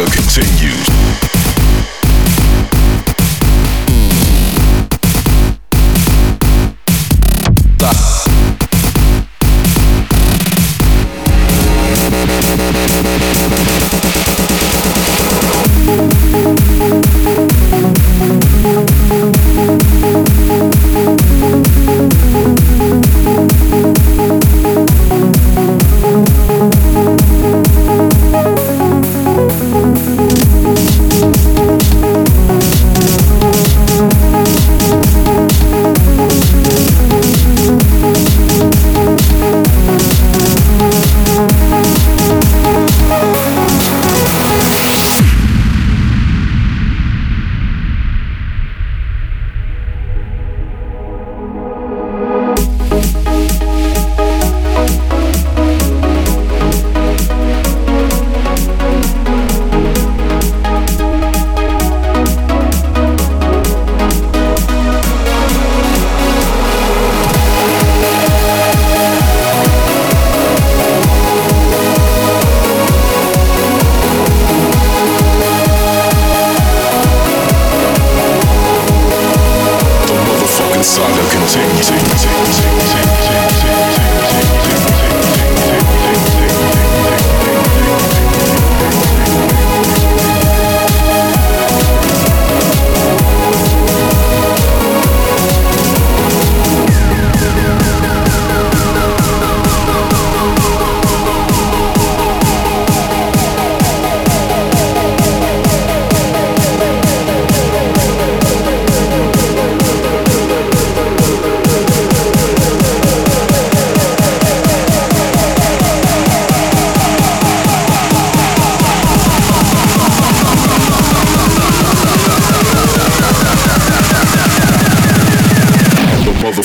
saga continues.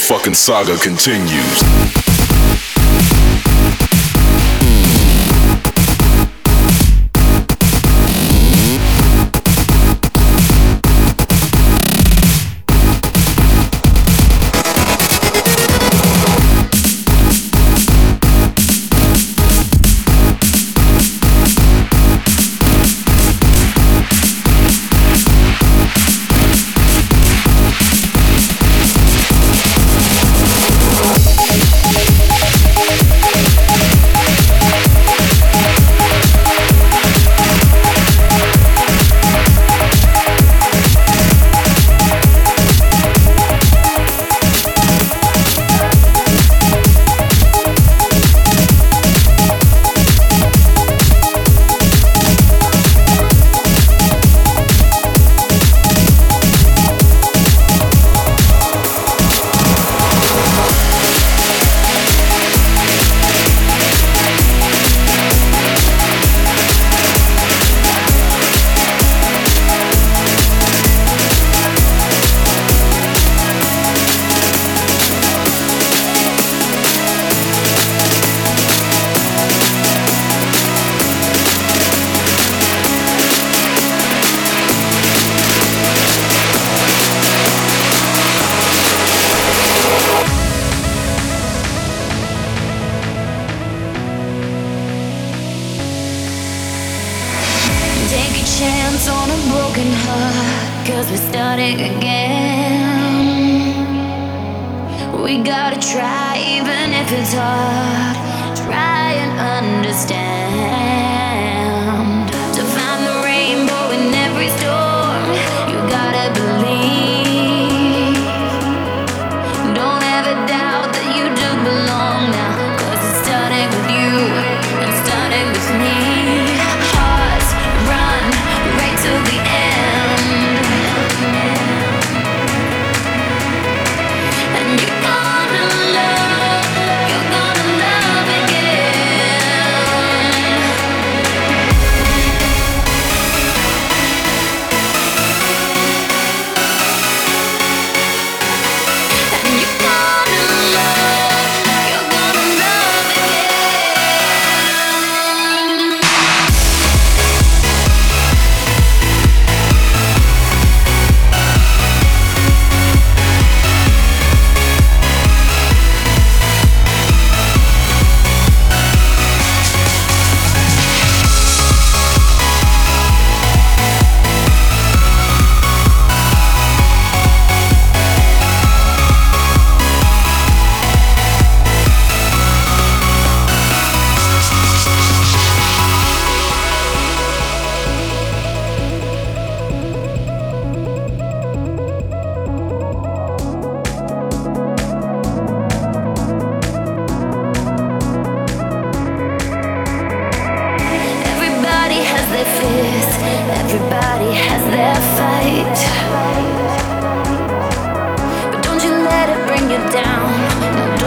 Motherfucking saga continues. chance on a broken heart, cause we're starting again. We gotta try, even if it's hard, try and understand.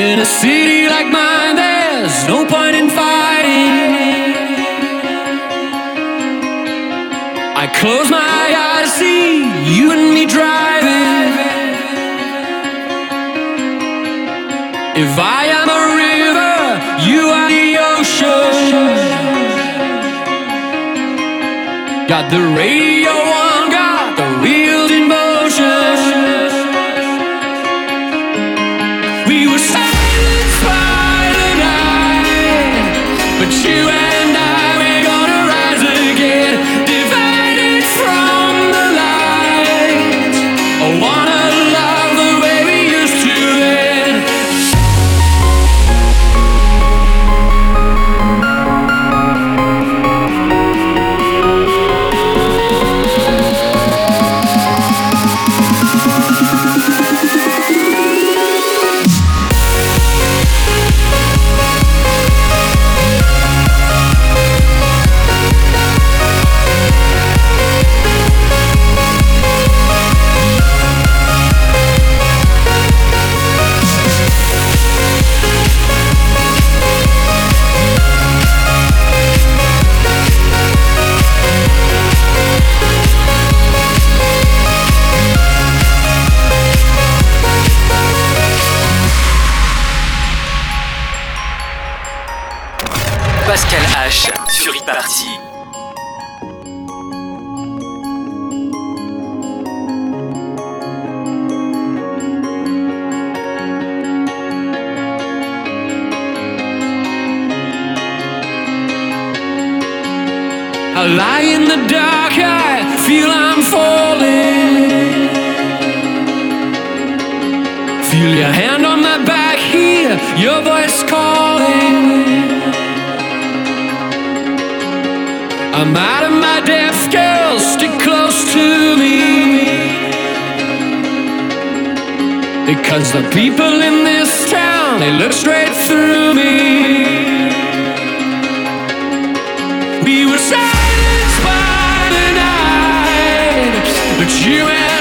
In a city like mine, there's no point in fighting. I close my eyes, see you and me driving. If I am a river, you are the ocean. Got the radio Pascal H sur e-party. I lie in the dark, I feel I'm falling. Feel your hand on my back, hear your voice I'm out of my depth, girl, stick close to me. Because the people in this town, they look straight through me. We were silenced by the night, but you and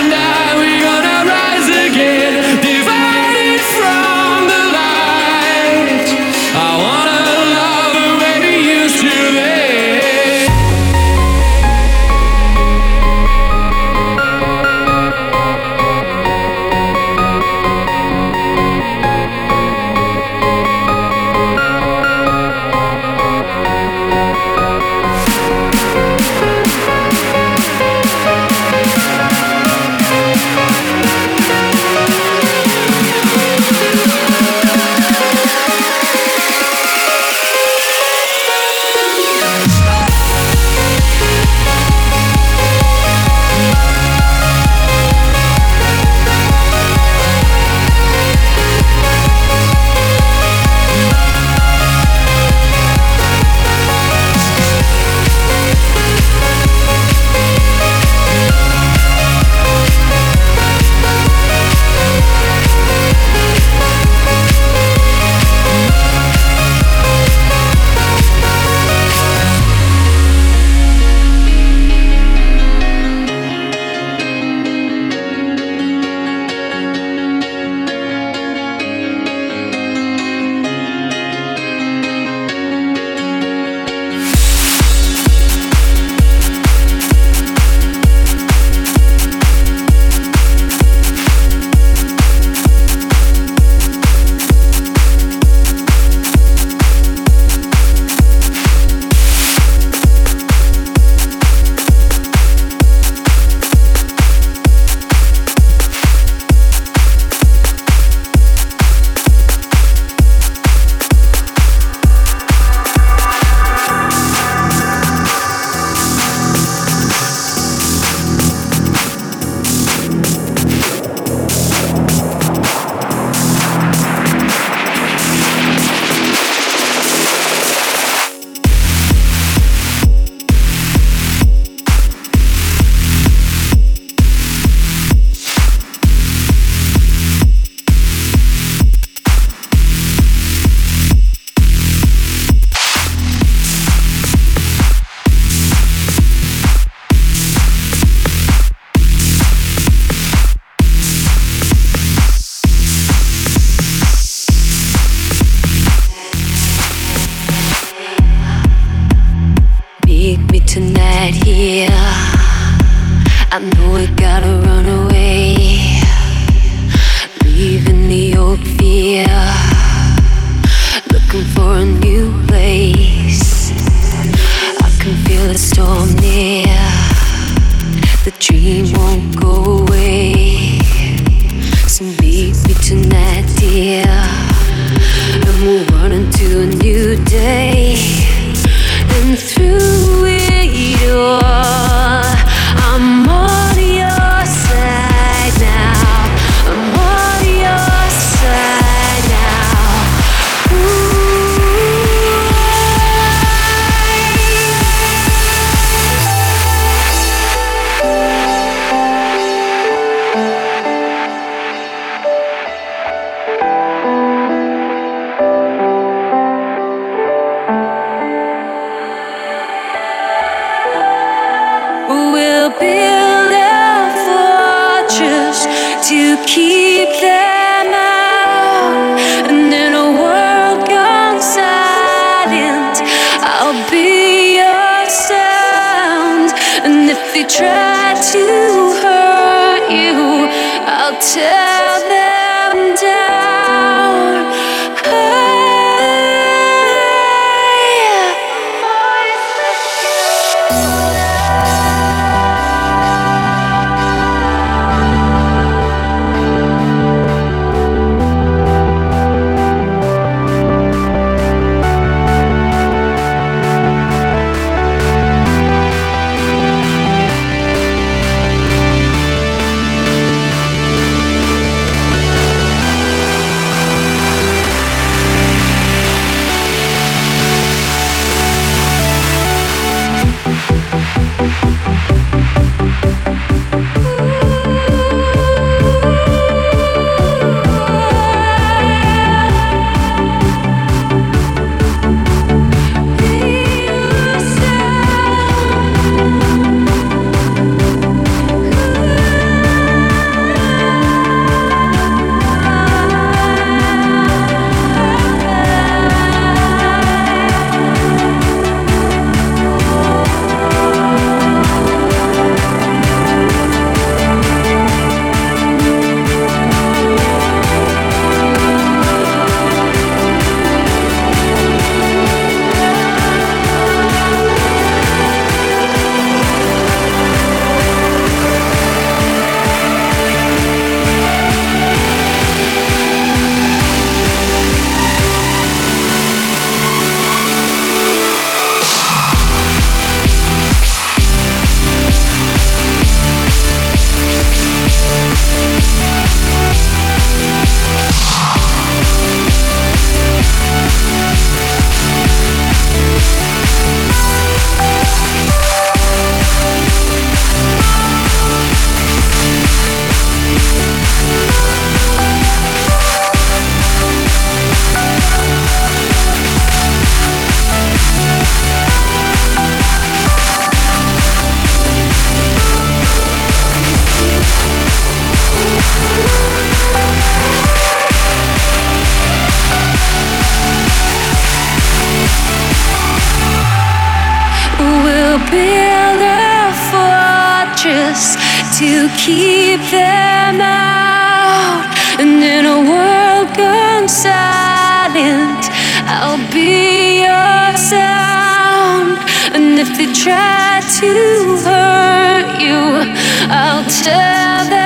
if they try to hurt you, I'll tear them